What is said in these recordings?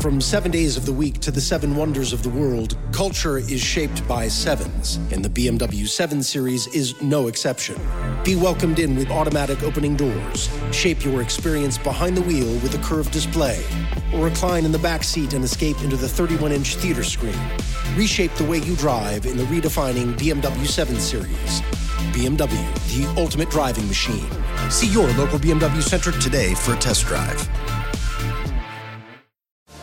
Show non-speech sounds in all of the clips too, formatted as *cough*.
From seven days of the week to the seven wonders of the world, culture is shaped by sevens, and the BMW 7 Series is no exception. Be welcomed in with automatic opening doors. Shape your experience behind the wheel with a curved display, or recline in the back seat and escape into the 31 inch theater screen. Reshape the way you drive in the redefining BMW 7 Series. BMW, the ultimate driving machine. See your local BMW Center today for a test drive.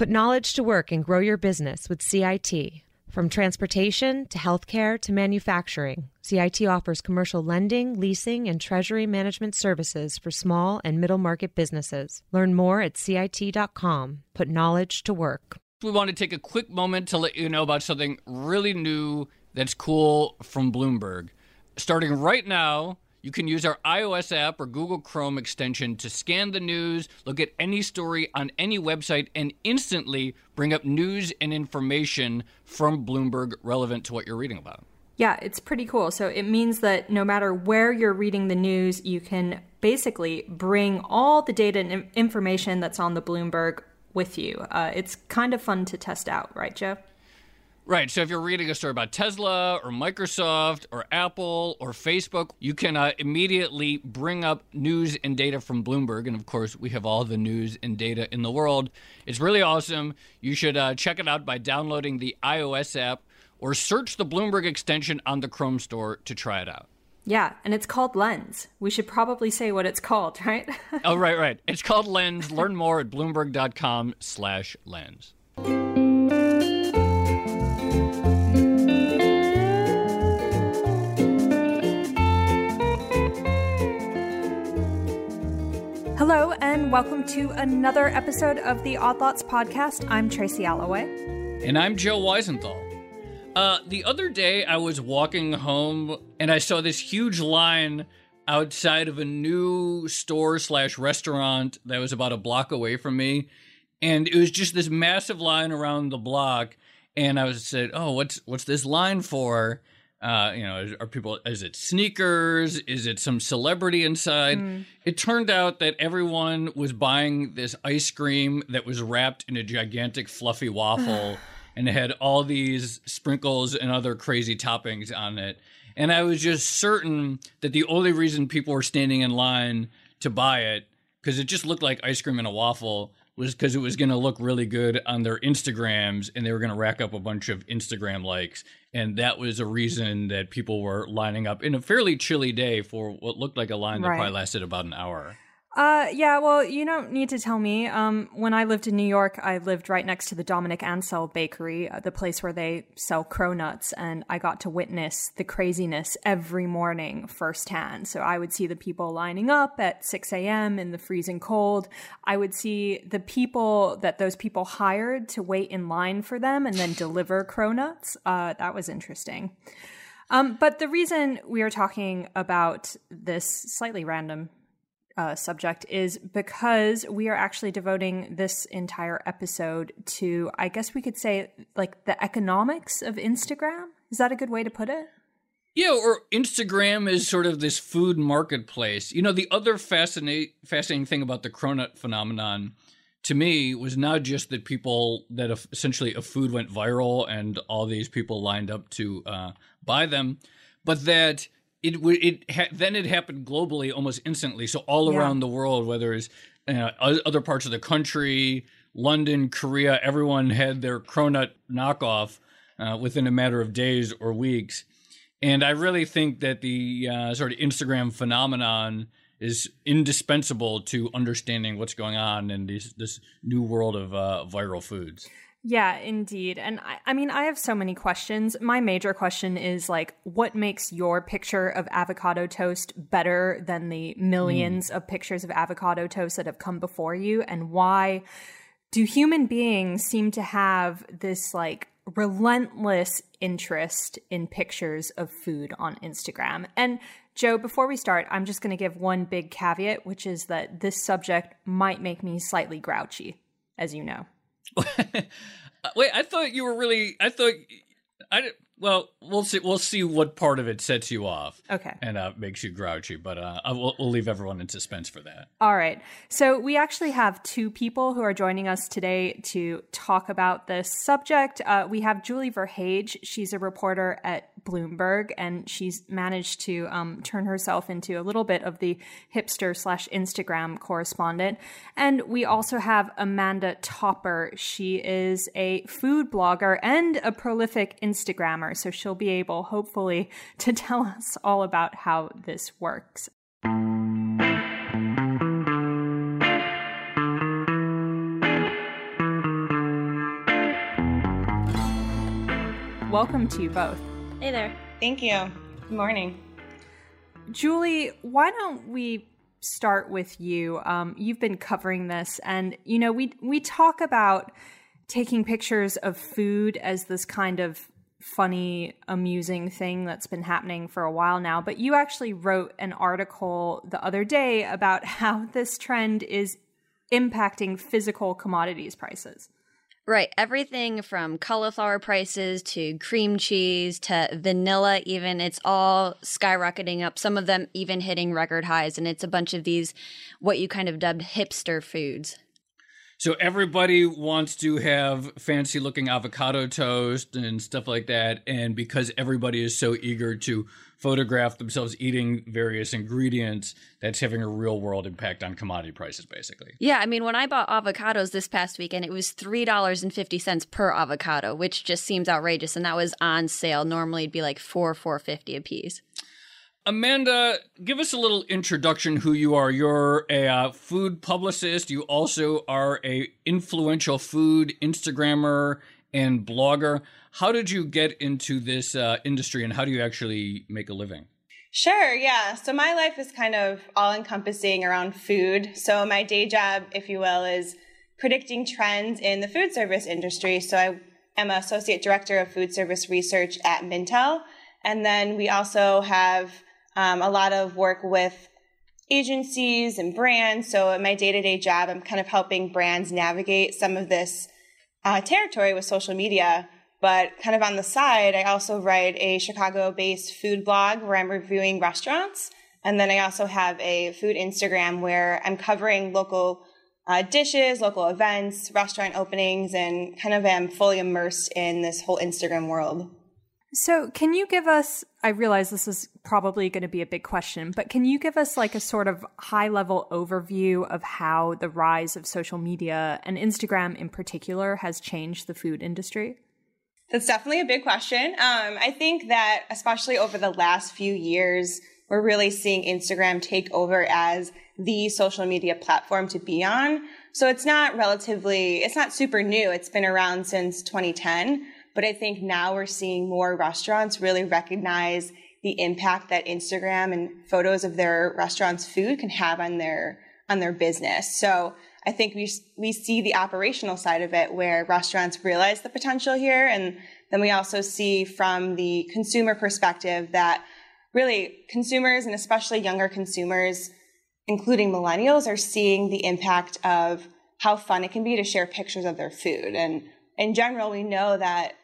Put knowledge to work and grow your business with CIT. From transportation to healthcare to manufacturing, CIT offers commercial lending, leasing, and treasury management services for small and middle market businesses. Learn more at CIT.com. Put knowledge to work. We want to take a quick moment to let you know about something really new that's cool from Bloomberg. Starting right now, you can use our iOS app or Google Chrome extension to scan the news, look at any story on any website, and instantly bring up news and information from Bloomberg relevant to what you're reading about. Yeah, it's pretty cool. So it means that no matter where you're reading the news, you can basically bring all the data and information that's on the Bloomberg with you. Uh, it's kind of fun to test out, right, Joe? Right. So if you're reading a story about Tesla or Microsoft or Apple or Facebook, you can uh, immediately bring up news and data from Bloomberg. And of course, we have all the news and data in the world. It's really awesome. You should uh, check it out by downloading the iOS app or search the Bloomberg extension on the Chrome store to try it out. Yeah, and it's called Lens. We should probably say what it's called, *laughs* right? oh, right, right. It's called Lens. Learn more at bloomberg.com Hello, and welcome to another episode of the Odd Lots podcast. I'm Tracy Alloway. And I'm Joe Weisenthal. Uh, the other day, I was walking home and I saw this huge line outside of a new store slash restaurant that was about a block away from me. And it was just this massive line around the block. And I was said, "Oh, what's what's this line for?" Uh, you know, are people, is it sneakers? Is it some celebrity inside? Mm. It turned out that everyone was buying this ice cream that was wrapped in a gigantic fluffy waffle *sighs* and it had all these sprinkles and other crazy toppings on it. And I was just certain that the only reason people were standing in line to buy it, because it just looked like ice cream and a waffle, was because it was going to look really good on their Instagrams and they were going to rack up a bunch of Instagram likes. And that was a reason that people were lining up in a fairly chilly day for what looked like a line that right. probably lasted about an hour. Uh, yeah, well, you don't need to tell me. Um, when I lived in New York, I lived right next to the Dominique Ansel Bakery, uh, the place where they sell cronuts, and I got to witness the craziness every morning firsthand. So I would see the people lining up at 6 a.m. in the freezing cold. I would see the people that those people hired to wait in line for them and then deliver cronuts. Uh, that was interesting. Um, but the reason we are talking about this slightly random uh, subject is because we are actually devoting this entire episode to, I guess we could say, like the economics of Instagram. Is that a good way to put it? Yeah, or Instagram is sort of this food marketplace. You know, the other fascinate, fascinating thing about the cronut phenomenon to me was not just that people that essentially a food went viral and all these people lined up to uh, buy them, but that it it ha- then it happened globally almost instantly. So all yeah. around the world, whether it's uh, other parts of the country, London, Korea, everyone had their cronut knockoff uh, within a matter of days or weeks. And I really think that the uh, sort of Instagram phenomenon is indispensable to understanding what's going on in these, this new world of uh, viral foods. Yeah, indeed. And I, I, mean, I have so many questions. My major question is like, what makes your picture of avocado toast better than the millions mm. of pictures of avocado toast that have come before you? And why do human beings seem to have this like relentless interest in pictures of food on Instagram? And Joe, before we start, I'm just going to give one big caveat, which is that this subject might make me slightly grouchy, as you know. *laughs* Wait, I thought you were really. I thought I well, we'll see. We'll see what part of it sets you off. Okay. And uh, makes you grouchy, but uh, we'll, we'll leave everyone in suspense for that. All right. So we actually have two people who are joining us today to talk about this subject. Uh, we have Julie Verhage. She's a reporter at Bloomberg, and she's managed to um, turn herself into a little bit of the hipster slash Instagram correspondent. And we also have Amanda Topper. She is a food blogger and a prolific Instagrammer, so she'll be able, hopefully, to *laughs* tell us all about how this works. Welcome to you both. Hey there. Thank you. Good morning. Julie, why don't we start with you? Um, you've been covering this, and you know we we talk about taking pictures of food as this kind of funny, amusing thing that's been happening for a while now. But you actually wrote an article the other day about *laughs* how this trend is impacting physical commodities prices. Right. Everything from cauliflower prices to cream cheese to vanilla, even, it's all skyrocketing up. Some of them even hitting record highs. And it's a bunch of these, what you kind of dubbed hipster foods. So everybody wants to have fancy looking avocado toast and stuff like that. And because everybody is so eager to photograph themselves eating various ingredients, that's having a real world impact on commodity prices, basically. Yeah. I mean, when I bought avocados this past weekend, it was $3.50 per avocado, which just seems outrageous. And that was on sale. Normally it'd be like four, four fifty a piece. Amanda, give us a little introduction who you are. You're a uh, food publicist. You also are a influential food Instagrammer and blogger. How did you get into this uh, industry and how do you actually make a living? Sure, yeah. So my life is kind of all encompassing around food. So my day job, if you will, is predicting trends in the food service industry. So I am associate director of food service research at Mintel. And then we also have um, a lot of work with agencies and brands. So in my day to day job, I'm kind of helping brands navigate some of this uh, territory with social media. But kind of on the side, I also write a Chicago based food blog where I'm reviewing restaurants. And then I also have a food Instagram where I'm covering local uh, dishes, local events, restaurant openings, and kind of am fully immersed in this whole Instagram world. So, can you give us? I realize this is probably going to be a big question, but can you give us like a sort of high level overview of how the rise of social media and Instagram in particular has changed the food industry? That's definitely a big question. Um, I think that especially over the last few years, we're really seeing Instagram take over as the social media platform to be on. So it's not relatively, it's not super new. It's been around since 2010. But I think now we're seeing more restaurants really recognize the impact that Instagram and photos of their restaurants' food can have on their on their business. So I think we we see the operational side of it where restaurants realize the potential here, and then we also see from the consumer perspective that really consumers and especially younger consumers, including millennials, are seeing the impact of how fun it can be to share pictures of their food. And in general, we know that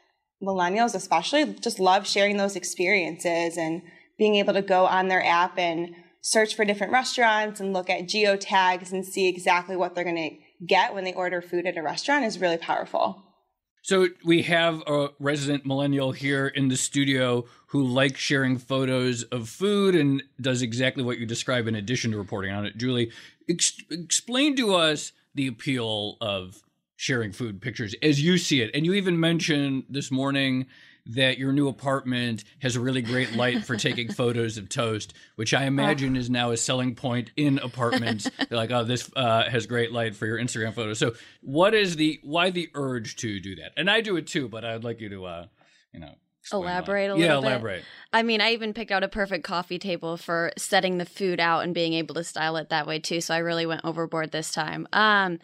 millennials especially just love sharing those experiences and being able to go on their app and search for different restaurants and look at geo tags and see exactly what they're going to get when they order food at a restaurant is really powerful. So we have a resident millennial here in the studio who likes sharing photos of food and does exactly what you describe in addition to reporting on it. Julie, ex- explain to us the appeal of sharing food pictures as you see it. And you even mentioned this morning that your new apartment has a really great light for taking *laughs* photos of toast, which I imagine is now a selling point in apartments. *laughs* They're like, oh, this uh, has great light for your Instagram photos. So, what is the why the urge to do that? And I do it too, but I'd like you to, uh, you know, elaborate a little yeah, bit? elaborate. I mean, I even picked out a perfect coffee table for setting the food out and being able to style it that way too. So I really went overboard this time. Um,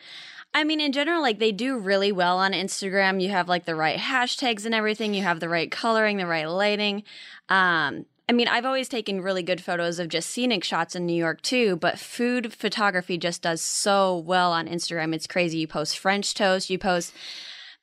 I mean, in general, like they do really well on Instagram. You have like the right hashtags and everything. You have the right coloring, the right lighting. Um, I mean, I've always taken really good photos of just scenic shots in New York too, but food photography just does so well on Instagram. It's crazy. You post French toast, you post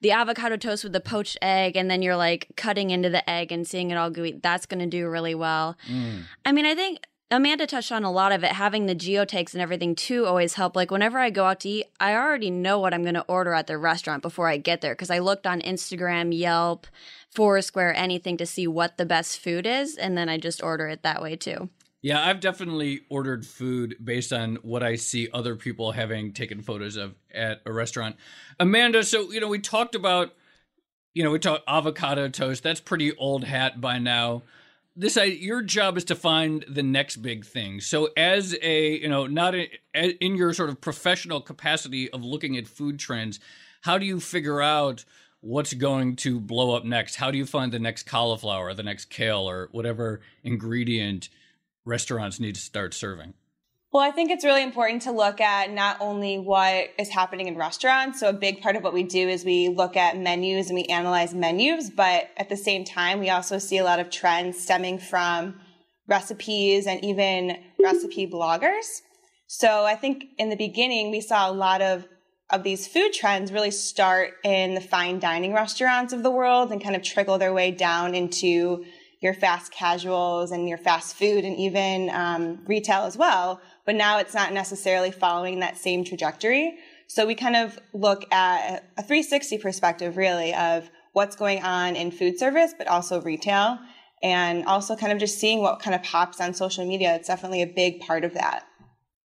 the avocado toast with the poached egg, and then you're like cutting into the egg and seeing it all gooey. That's going to do really well. Mm. I mean, I think Amanda touched on a lot of it. Having the geotags and everything too always help. Like whenever I go out to eat, I already know what I'm going to order at the restaurant before I get there because I looked on Instagram, Yelp, Foursquare, anything to see what the best food is, and then I just order it that way too. Yeah, I've definitely ordered food based on what I see other people having taken photos of at a restaurant. Amanda, so you know, we talked about you know, we talked avocado toast. That's pretty old hat by now. This I, your job is to find the next big thing. So as a, you know, not in, in your sort of professional capacity of looking at food trends, how do you figure out what's going to blow up next? How do you find the next cauliflower, the next kale or whatever ingredient restaurants need to start serving? Well, I think it's really important to look at not only what is happening in restaurants. So a big part of what we do is we look at menus and we analyze menus, but at the same time, we also see a lot of trends stemming from recipes and even recipe bloggers. So I think in the beginning, we saw a lot of of these food trends really start in the fine dining restaurants of the world and kind of trickle their way down into your fast casuals and your fast food and even um, retail as well but now it's not necessarily following that same trajectory. So we kind of look at a 360 perspective, really, of what's going on in food service, but also retail, and also kind of just seeing what kind of pops on social media. It's definitely a big part of that.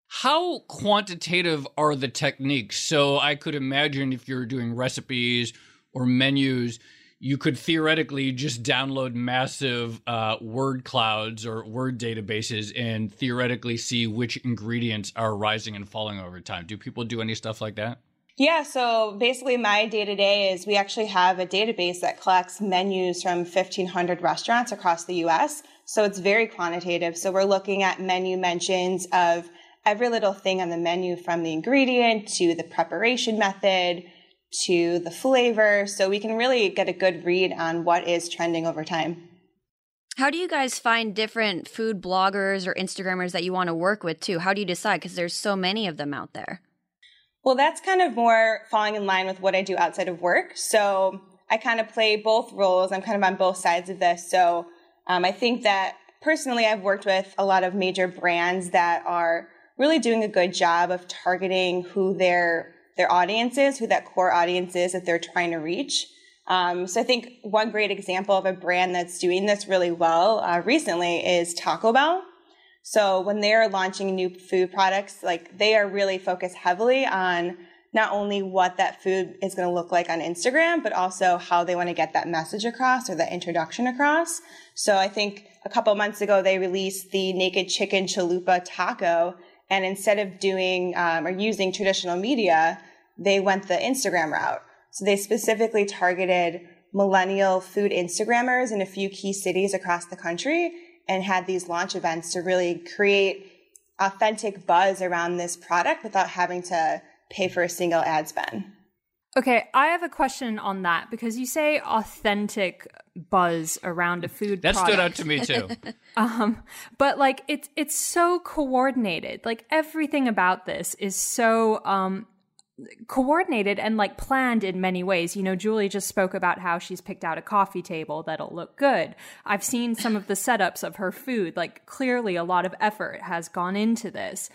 How quantitative are the techniques? So I could imagine if you're doing recipes or menus, you could theoretically just download massive uh, word clouds or word databases and theoretically see which ingredients are rising and falling over time. Do people do any stuff like that? Yeah, so basically, my day to day is we actually have a database that collects menus from 1,500 restaurants across the US. So it's very quantitative. So we're looking at menu mentions of every little thing on the menu from the ingredient to the preparation method to the flavor. So we can really get a good read on what is trending over time. How do you guys find different food bloggers or Instagrammers that you want to work with too? How do you decide? Because there's so many of them out there. Well, that's kind of more falling in line with what I do outside of work. So I kind of play both roles. I'm kind of on both sides of this. So um, I think that personally, I've worked with a lot of major brands that are really doing a good job of targeting who their their audience is, who that core audience is that they're trying to reach. Um, so I think one great example of a brand that's doing this really well uh, recently is Taco Bell. So when they're launching new food products, like they are really focused heavily on not only what that food is going to look like on Instagram, but also how they want to get that message across or that introduction across. So I think a couple months ago they released the naked chicken chalupa taco, and instead of doing um, or using traditional media, they went the Instagram route. So they specifically targeted millennial food Instagrammers in a few key cities across the country and had these launch events to really create authentic buzz around this product without having to pay for a single ad spend. Okay, I have a question on that because you say authentic buzz around a food that product. stood out to me too. *laughs* um, but like it's it's so coordinated. Like everything about this is so um coordinated and like planned in many ways. You know, Julie just spoke about how she's picked out a coffee table that'll look good. I've seen some of the setups of her food. Like clearly a lot of effort has gone into this.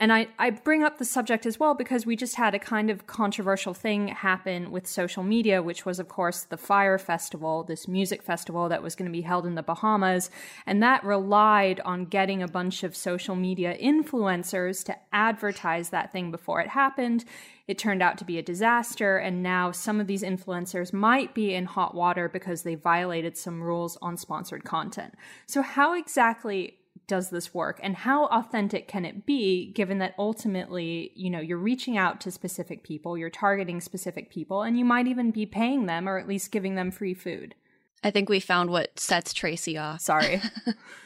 And I, I bring up the subject as well because we just had a kind of controversial thing happen with social media, which was, of course, the Fyre Festival, this music festival that was going to be held in the Bahamas. And that relied on getting a bunch of social media influencers to advertise that thing before it happened. It turned out to be a disaster. And now some of these influencers might be in hot water because they violated some rules on sponsored content. So, how exactly does this work and how authentic can it be given that ultimately you know you're reaching out to specific people you're targeting specific people and you might even be paying them or at least giving them free food I think we found what sets Tracy off. Sorry.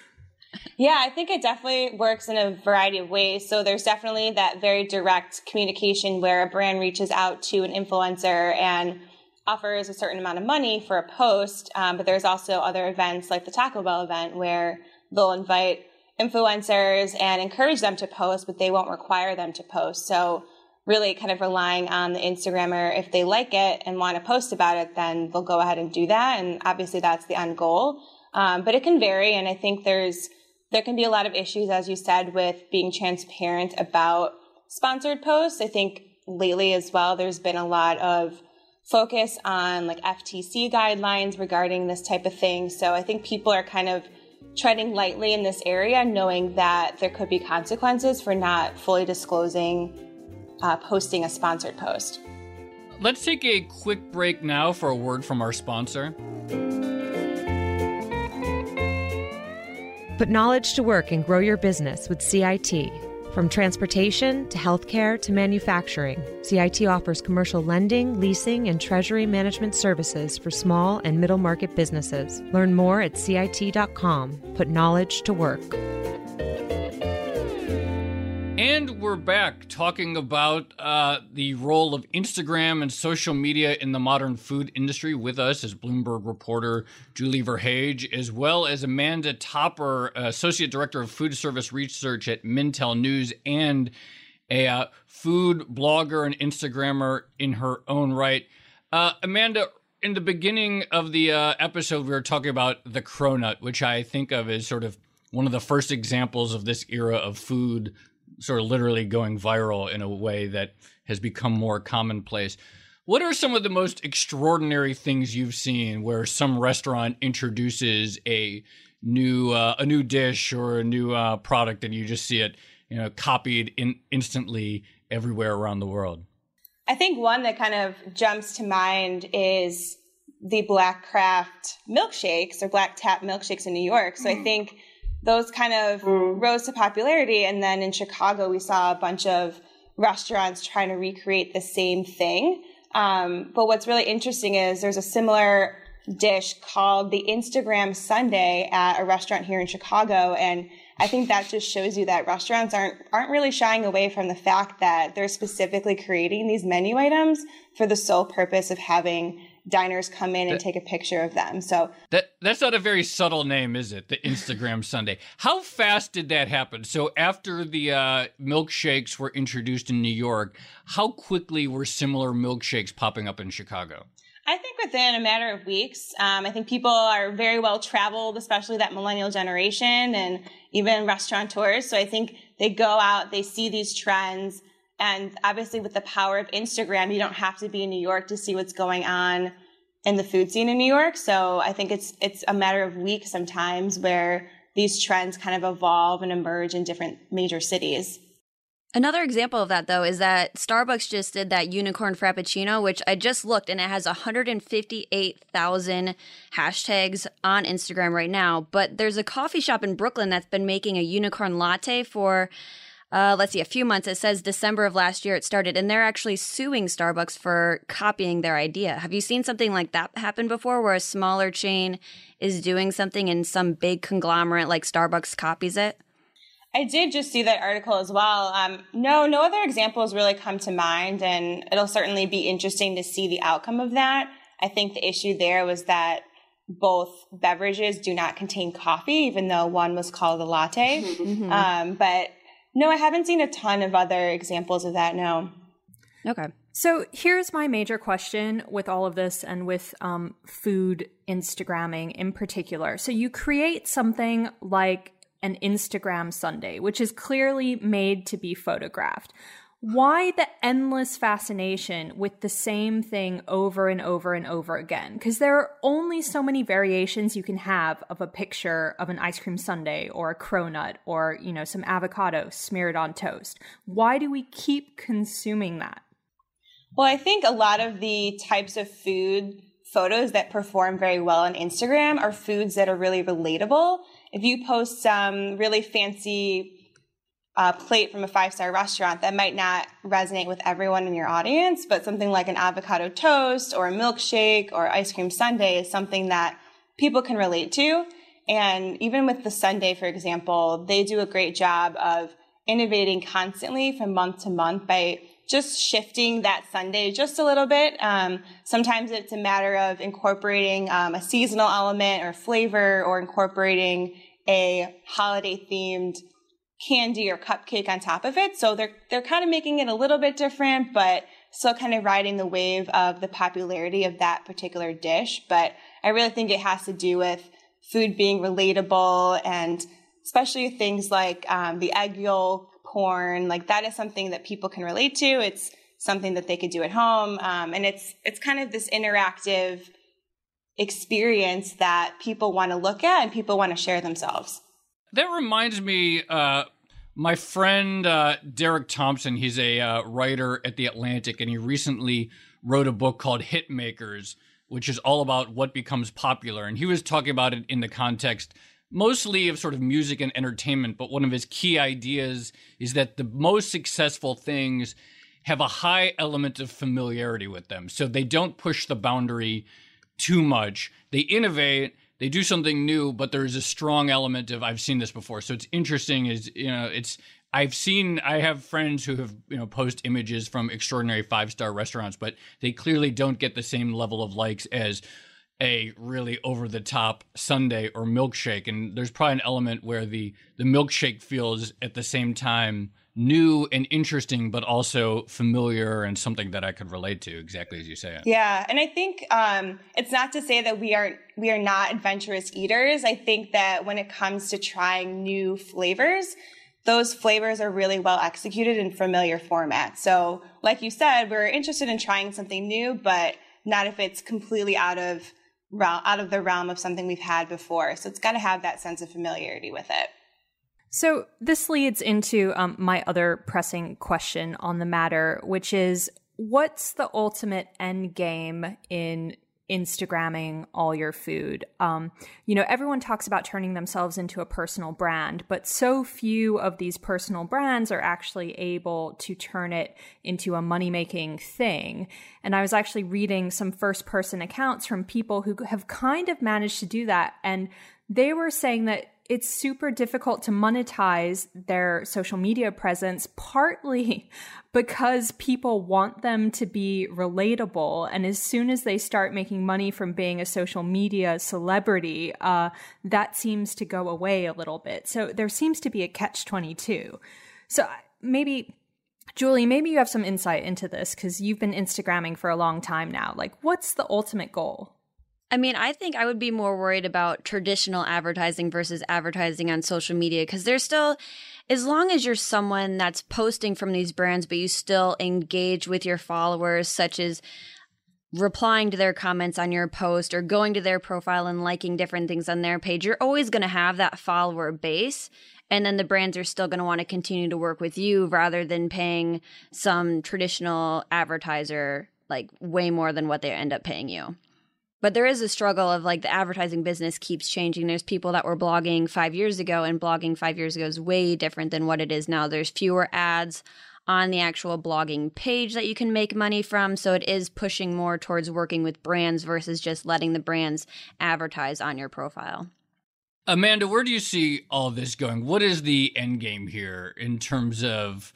*laughs* yeah, I think it definitely works in a variety of ways. So there's definitely that very direct communication where a brand reaches out to an influencer and offers a certain amount of money for a post. Um, but there's also other events like the Taco Bell event where they'll invite influencers and encourage them to post, but they won't require them to post. So really kind of relying on the Instagrammer. If they like it and want to post about it, then they'll go ahead and do that. And obviously that's the end goal. Um, but it can vary. And I think there's, there can be a lot of issues, as you said, with being transparent about sponsored posts. I think lately as well, there's been a lot of focus on like FTC guidelines regarding this type of thing. So I think people are kind of treading lightly in this area, knowing that there could be consequences for not fully disclosing uh, posting a sponsored post. Let's take a quick break now for a word from our sponsor. Put knowledge to work and grow your business with CIT. From transportation to healthcare to manufacturing, CIT offers commercial lending, leasing, and treasury management services for small and middle market businesses. Learn more at CIT.com. Put knowledge to work. And we're back talking about uh, the role of Instagram and social media in the modern food industry. With us is Bloomberg reporter Julie Verhage, as well as Amanda Topper, Associate Director of Food Service Research at Mintel News, and a uh, food blogger and Instagrammer in her own right. Uh, Amanda, in the beginning of the uh, episode, we were talking about the cronut, which I think of as sort of one of the first examples of this era of food sort of literally going viral in a way that has become more commonplace. What are some of the most extraordinary things you've seen where some restaurant introduces a new uh, a new dish or a new uh, product and you just see it you know copied in instantly everywhere around the world? I think one that kind of jumps to mind is the Black Craft milkshakes or Black Tap milkshakes in New York. So mm. I think those kind of mm. rose to popularity. And then in Chicago, we saw a bunch of restaurants trying to recreate the same thing. Um, but what's really interesting is there's a similar dish called the Instagram Sundae at a restaurant here in Chicago. And I think that just shows you that restaurants aren't aren't really shying away from the fact that they're specifically creating these menu items for the sole purpose of having diners come in and take a picture of them. So that that's not a very subtle name, is it? The Instagram Sundae. How fast did that happen? So after the uh, milkshakes were introduced in New York, how quickly were similar milkshakes popping up in Chicago? I think within a matter of weeks. Um, I think people are very well traveled, especially that millennial generation and even restaurateurs. So I think they go out, they see these trends, and obviously, with the power of Instagram, you don't have to be in New York to see what's going on in the food scene in New York. So I think it's it's a matter of weeks sometimes where these trends kind of evolve and emerge in different major cities. Another example of that, though, is that Starbucks just did that unicorn frappuccino, which I just looked and it has 158,000 hashtags on Instagram right now. But there's a coffee shop in Brooklyn that's been making a unicorn latte for uh, let's see, a few months. It says December of last year it started, and they're actually suing Starbucks for copying their idea. Have you seen something like that happen before, where a smaller chain is doing something and some big conglomerate like Starbucks copies it? I did just see that article as well. Um, no, no other examples really come to mind, and it'll certainly be interesting to see the outcome of that. I think the issue there was that both beverages do not contain coffee, even though one was called a latte. Mm-hmm. Um, but no, I haven't seen a ton of other examples of that. No. Okay. So here's my major question with all of this and with um, food Instagramming in particular. So you create something like an Instagram Sundae, which is clearly made to be photographed why the endless fascination with the same thing over and over and over again? Because there are only so many variations you can have of a picture of an ice cream sundae or a cronut or, you know, some avocado smeared on toast. Why do we keep consuming that? Well, I think a lot of the types of food photos that perform very well on Instagram are foods that are really relatable. If you post some really fancy a plate from a five star restaurant that might not resonate with everyone in your audience, but something like an avocado toast or a milkshake or ice cream sundae is something that people can relate to. And even with the sundae, for example, they do a great job of innovating constantly from month to month by just shifting that sundae just a little bit. Um, sometimes it's a matter of incorporating um, a seasonal element or flavor or incorporating a holiday themed candy or cupcake on top of it. So they're, they're kind of making it a little bit different, but still kind of riding the wave of the popularity of that particular dish. But I really think it has to do with food being relatable and especially things like um, the egg yolk porn. Like that is something that people can relate to. It's something that they could do at home, um, and it's it's kind of this interactive experience that people want to look at and people want to share themselves. That reminds me, uh, my friend uh, Derek Thompson. He's a uh, writer at the Atlantic, and he recently wrote a book called Hitmakers, which is all about what becomes popular. And he was talking about it in the context mostly of sort of music and entertainment, but one of his key ideas is that the most successful things have a high element of familiarity with them. So they don't push the boundary too much. They innovate, they do something new, but there's a strong element of I've seen this before. So it's interesting is you know, it's I've seen I have friends who have, you know, post images from extraordinary five-star restaurants, but they clearly don't get the same level of likes as a really over the top sundae or milkshake and there's probably an element where the the milkshake feels at the same time new and interesting but also familiar and something that I could relate to exactly as you say it. Yeah, and I think um, it's not to say that we are we are not adventurous eaters. I think that when it comes to trying new flavors, those flavors are really well executed in familiar formats. So, like you said, we're interested in trying something new, but not if it's completely out of out of the realm of something we've had before. So it's got to have that sense of familiarity with it. So this leads into um, my other pressing question on the matter, which is what's the ultimate end game in Instagramming all your food. Um, you know, everyone talks about turning themselves into a personal brand, but so few of these personal brands are actually able to turn it into a money making thing. And I was actually reading some first person accounts from people who have kind of managed to do that. And they were saying that it's super difficult to monetize their social media presence, partly *laughs* because people want them to be relatable. And as soon as they start making money from being a social media celebrity, uh, that seems to go away a little bit. So there seems to be a catch 22. So maybe. Julie, maybe you have some insight into this because you've been Instagramming for a long time now. Like, what's the ultimate goal? I mean, I think I would be more worried about traditional advertising versus advertising on social media because there's still, as long as you're someone that's posting from these brands, but you still engage with your followers, such as replying to their comments on your post or going to their profile and liking different things on their page, you're always going to have that follower base. And then the brands are still going to want to continue to work with you rather than paying some traditional advertiser like way more than what they end up paying you. But there is a struggle of like the advertising business keeps changing. There's people that were blogging five years ago, and blogging five years ago is way different than what it is now. There's fewer ads on the actual blogging page that you can make money from. So it is pushing more towards working with brands versus just letting the brands advertise on your profile. Amanda, where do you see all this going? What is the end game here in terms of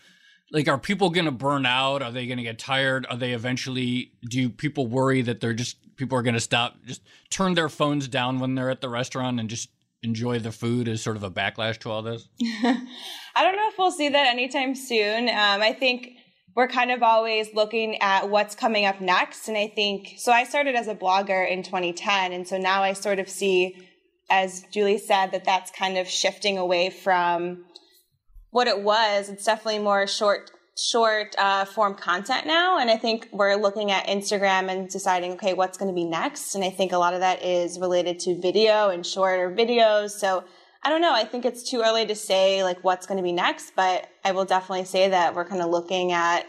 like are people going to burn out? Are they going to get tired? Are they eventually do people worry that they're just people are going to stop just turn their phones down when they're at the restaurant and just enjoy the food as sort of a backlash to all this? *laughs* I don't know if we'll see that anytime soon. Um, I think we're kind of always looking at what's coming up next. And I think, so I started as a blogger in 2010. And so now I sort of see, as Julie said, that that's kind of shifting away from what it was. It's definitely more short short uh, form content now. And I think we're looking at Instagram and deciding, okay, what's going to be next? And I think a lot of that is related to video and shorter videos. So I don't know. I think it's too early to say like what's going to be next, but I will definitely say that we're kind of looking at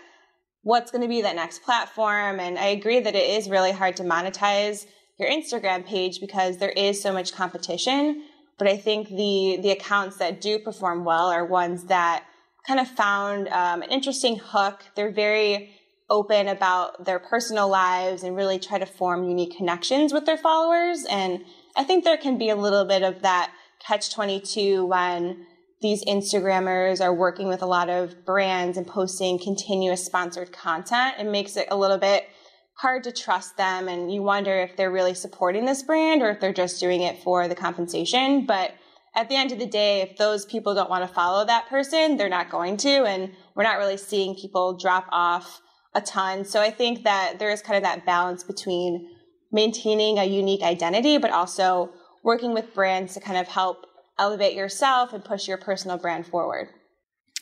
what's going to be that next platform. And I agree that it is really hard to monetize your Instagram page because there is so much competition. But I think the, the accounts that do perform well are ones that kind of found um, an interesting hook. They're very open about their personal lives and really try to form unique connections with their followers. And I think there can be a little bit of that catch 22 when these Instagrammers are working with a lot of brands and posting continuous sponsored content. It makes it a little bit hard to trust them and you wonder if they're really supporting this brand or if they're just doing it for the compensation. But at the end of the day, if those people don't want to follow that person, they're not going to. And we're not really seeing people drop off a ton. So I think that there is kind of that balance between maintaining a unique identity, but also working with brands to kind of help elevate yourself and push your personal brand forward.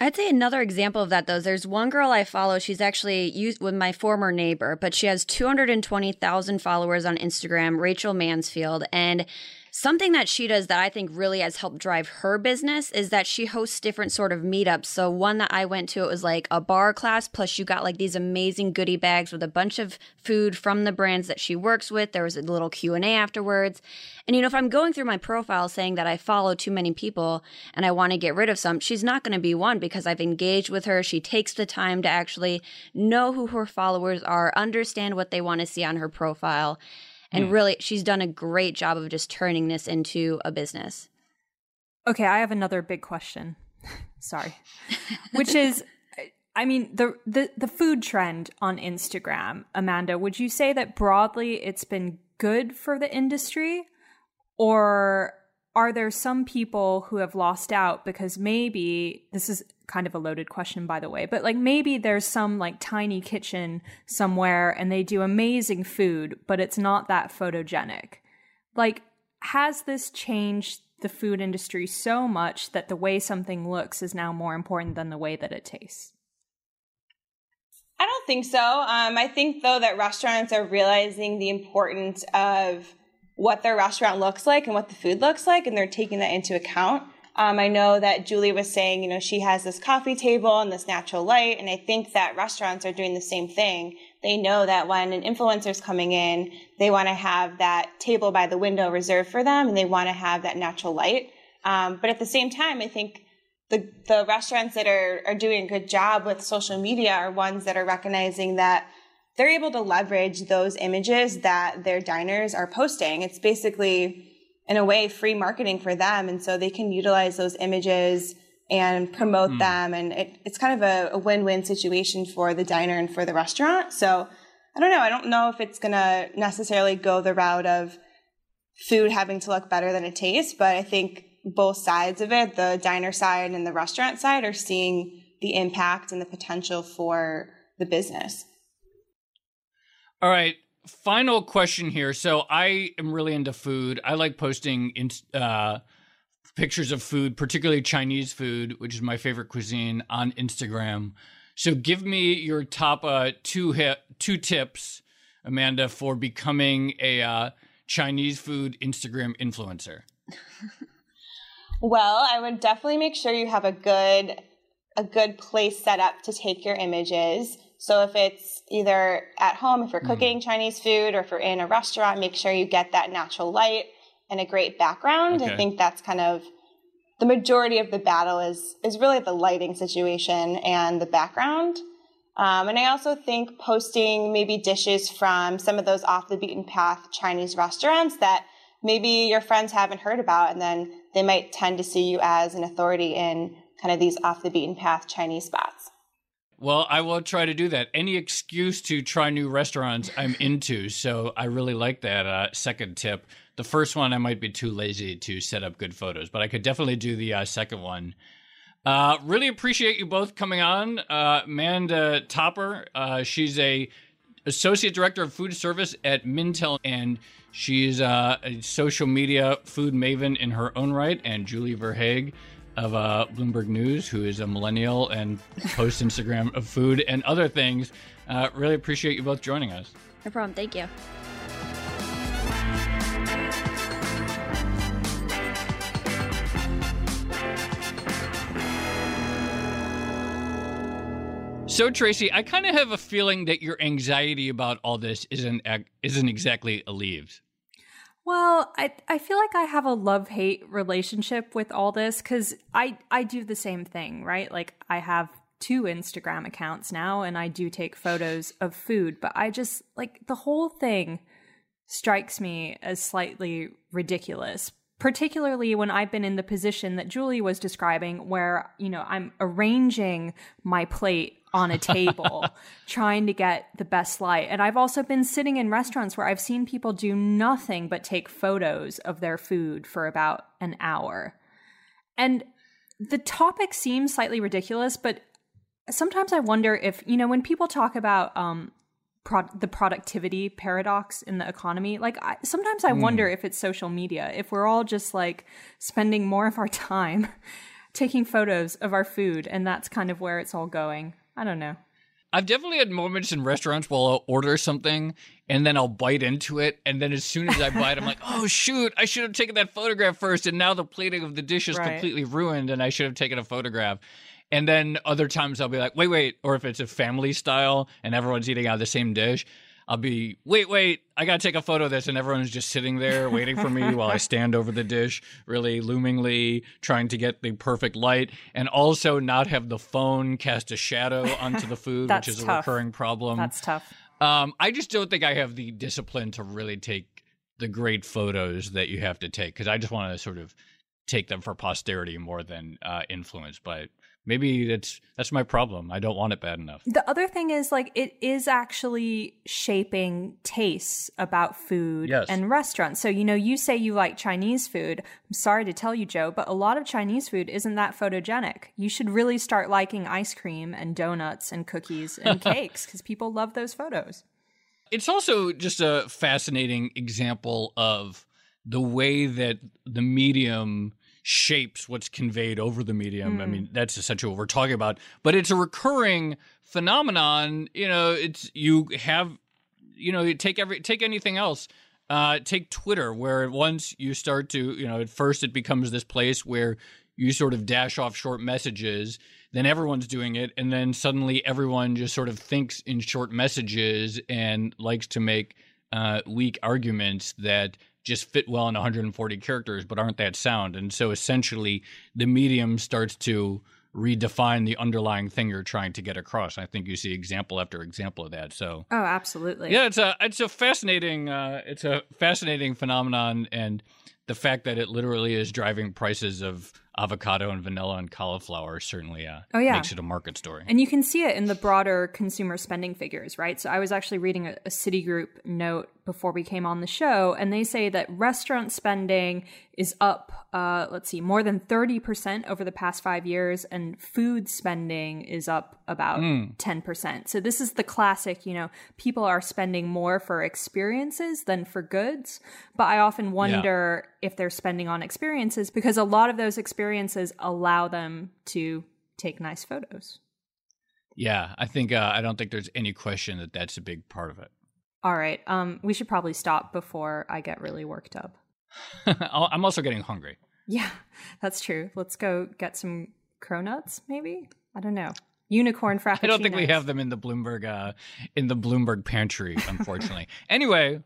I'd say another example of that though. There's one girl I follow. She's actually used with my former neighbor, but she has 220,000 followers on Instagram, Rachel Mansfield, and Something that she does that I think really has helped drive her business is that she hosts different sort of meetups. So one that I went to, it was like a bar class, plus you got like these amazing goodie bags with a bunch of food from the brands that she works with. There was a little Q and A afterwards. And you know, if I'm going through my profile saying that I follow too many people and I want to get rid of some, she's not going to be one because I've engaged with her. She takes the time to actually know who her followers are, understand what they want to see on her profile and mm. really, she's done a great job of just turning this into a business. Okay, I have another big question. *laughs* Sorry. Which is I mean the, the the food trend on Instagram, Amanda, would you say that broadly it's been good for the industry or are there some people who have lost out because maybe this is kind of a loaded question by the way but like maybe there's some like tiny kitchen somewhere and they do amazing food but it's not that photogenic like has this changed the food industry so much that the way something looks is now more important than the way that it tastes I don't think so. Um, I think though that restaurants are realizing the importance of what their restaurant looks like and what the food looks like, and they're taking that into account. Um, I know that Julie was saying, you know, she has this coffee table and this natural light, and I think that restaurants are doing the same thing. They know that when an influencer is coming in, they want to have that table by the window reserved for them, and they want to have that natural light. Um, but at the same time, I think the the restaurants that are are doing a good job with social media are ones that are recognizing that they're able to leverage those images that their diners are posting. It's basically, in a way, free marketing for them. And so they can utilize those images and promote mm. them. And it, it's kind of a, a win win situation for the diner and for the restaurant. So I don't know. I don't know if it's going to necessarily go the route of food having to look better than it tastes, but I think both sides of it, the diner side and the restaurant side, are seeing the impact and the potential for the business. All right. Final question here. So I am really into food. I like posting in, uh, pictures of food, particularly Chinese food, which is my favorite cuisine, on Instagram. So give me your top uh, two two tips, Amanda, for becoming a uh, Chinese food Instagram influencer. well, I would definitely make sure you have a good a good place set up to take your images. So if it's either at home, if you're mm-hmm. cooking mm-hmm. Chinese food, or if you're in a restaurant, make sure you get that natural light and a great background. Okay. I think that's kind of the majority of the battle is is really the lighting situation and the background. Um, and I also think posting maybe dishes from some of those off the beaten path Chinese restaurants that maybe your friends haven't heard about, and then they might tend to see you as an authority in kind of these off the beaten path Chinese spots. Well, I will try to do that. Any excuse to try new restaurants, I'm into. So I really like that uh, second tip. The first one, I might be too lazy to set up good photos, but I could definitely do the uh, second one. Uh, really appreciate you both coming on. Uh, Amanda Topper, uh, she's a associate director of food service at Mintel, and she's uh, a social media food maven in her own right. And Julie Verhage of uh, Bloomberg News, who is a millennial and posts Instagram of food and other things. Uh, really appreciate you both joining us. No problem. Thank you. So Tracy, I kind of have a feeling that your anxiety about all this isn't isn't exactly alleviated. Well, I I feel like I have a love-hate relationship with all this cuz I I do the same thing, right? Like I have two Instagram accounts now and I do take photos of food, but I just like the whole thing strikes me as slightly ridiculous. Particularly when I've been in the position that Julie was describing, where, you know, I'm arranging my plate on a table *laughs* trying to get the best light. And I've also been sitting in restaurants where I've seen people do nothing but take photos of their food for about an hour. And the topic seems slightly ridiculous, but sometimes I wonder if, you know, when people talk about um, pro- the productivity paradox in the economy, like I, sometimes I mm. wonder if it's social media, if we're all just like spending more of our *laughs* time taking photos of our food, and that's kind of where it's all going. I don't know. I've definitely had moments in restaurants where I'll order something and then I'll bite into it. And then as soon as I bite, I'm like, *laughs* oh, shoot, I should have taken that photograph first. And now the plating of the dish is right. completely ruined and I should have taken a photograph. And then other times I'll be like, wait, wait. Or if it's a family style and everyone's eating out of the same dish, I'll be, wait, wait, I got to take a photo of this. And everyone's just sitting there waiting for me while I stand over the dish, really loomingly trying to get the perfect light and also not have the phone cast a shadow onto the food, which is tough. a recurring problem. That's tough. Um, I just don't think I have the discipline to really take the great photos that you have to take because I just want to sort of take them for posterity more than uh, influence. But maybe that's that's my problem. I don't want it bad enough. The other thing is like it is actually shaping tastes about food yes. and restaurants. So you know, you say you like Chinese food. I'm sorry to tell you, Joe, but a lot of Chinese food isn't that photogenic. You should really start liking ice cream and donuts and cookies and *laughs* cakes because people love those photos. It's also just a fascinating example of the way that the medium shapes what's conveyed over the medium. Mm. I mean, that's essentially what we're talking about. But it's a recurring phenomenon. You know, it's you have, you know, take every take anything else. Uh, take Twitter, where once you start to, you know, at first it becomes this place where you sort of dash off short messages, then everyone's doing it, and then suddenly everyone just sort of thinks in short messages and likes to make uh, weak arguments that just fit well in 140 characters but aren't that sound? And so essentially the medium starts to redefine the underlying thing you're trying to get across. I think you see example after example of that. So oh absolutely. Yeah it's a it's a fascinating uh, it's a fascinating phenomenon and the fact that it literally is driving prices of avocado and vanilla and cauliflower certainly uh, oh, yeah. makes it a market story. And you can see it in the broader consumer spending figures, right? So I was actually reading a, a Citigroup note before we came on the show, and they say that restaurant spending is up, uh, let's see, more than 30% over the past five years, and food spending is up about mm. 10%. So this is the classic, you know, people are spending more for experiences than for goods. But I often wonder yeah. If they're spending on experiences because a lot of those experiences allow them to take nice photos. Yeah, I think uh, I don't think there's any question that that's a big part of it. All right. Um, we should probably stop before I get really worked up. *laughs* I'm also getting hungry. Yeah, *laughs* that's true. Let's go get some cronuts, maybe. I don't know. Unicorn frappuccinos. I don't think we have them in the Bloomberg uh, in the Bloomberg pantry, unfortunately. *laughs* anyway,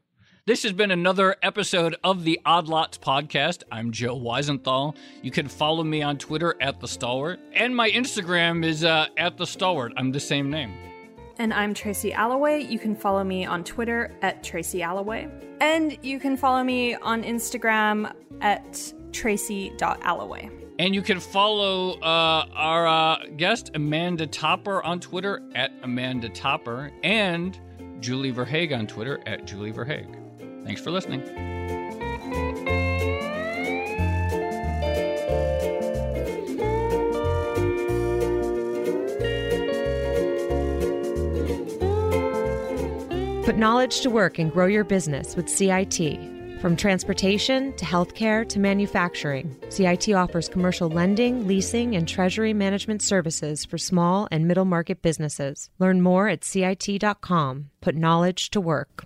this has been another episode of the Odd Lots podcast. I'm Joe Weisenthal. You can follow me on Twitter at the Stalwart, and my Instagram is uh, at the Stalwart. I'm the same name. And I'm Tracy Alloway. You can follow me on Twitter at Tracy Alloway. And you can follow me on Instagram at tracy.alloway. And you can follow uh, our uh, guest, Amanda Topper, on Twitter at Amanda Topper, and Julie Verhage on Twitter at Julie Verhage. Thanks for listening. Put knowledge to work and grow your business with CIT. From transportation to healthcare to manufacturing, CIT offers commercial lending, leasing, and treasury management services for small and middle market businesses. Learn more at CIT.com. Put knowledge to work.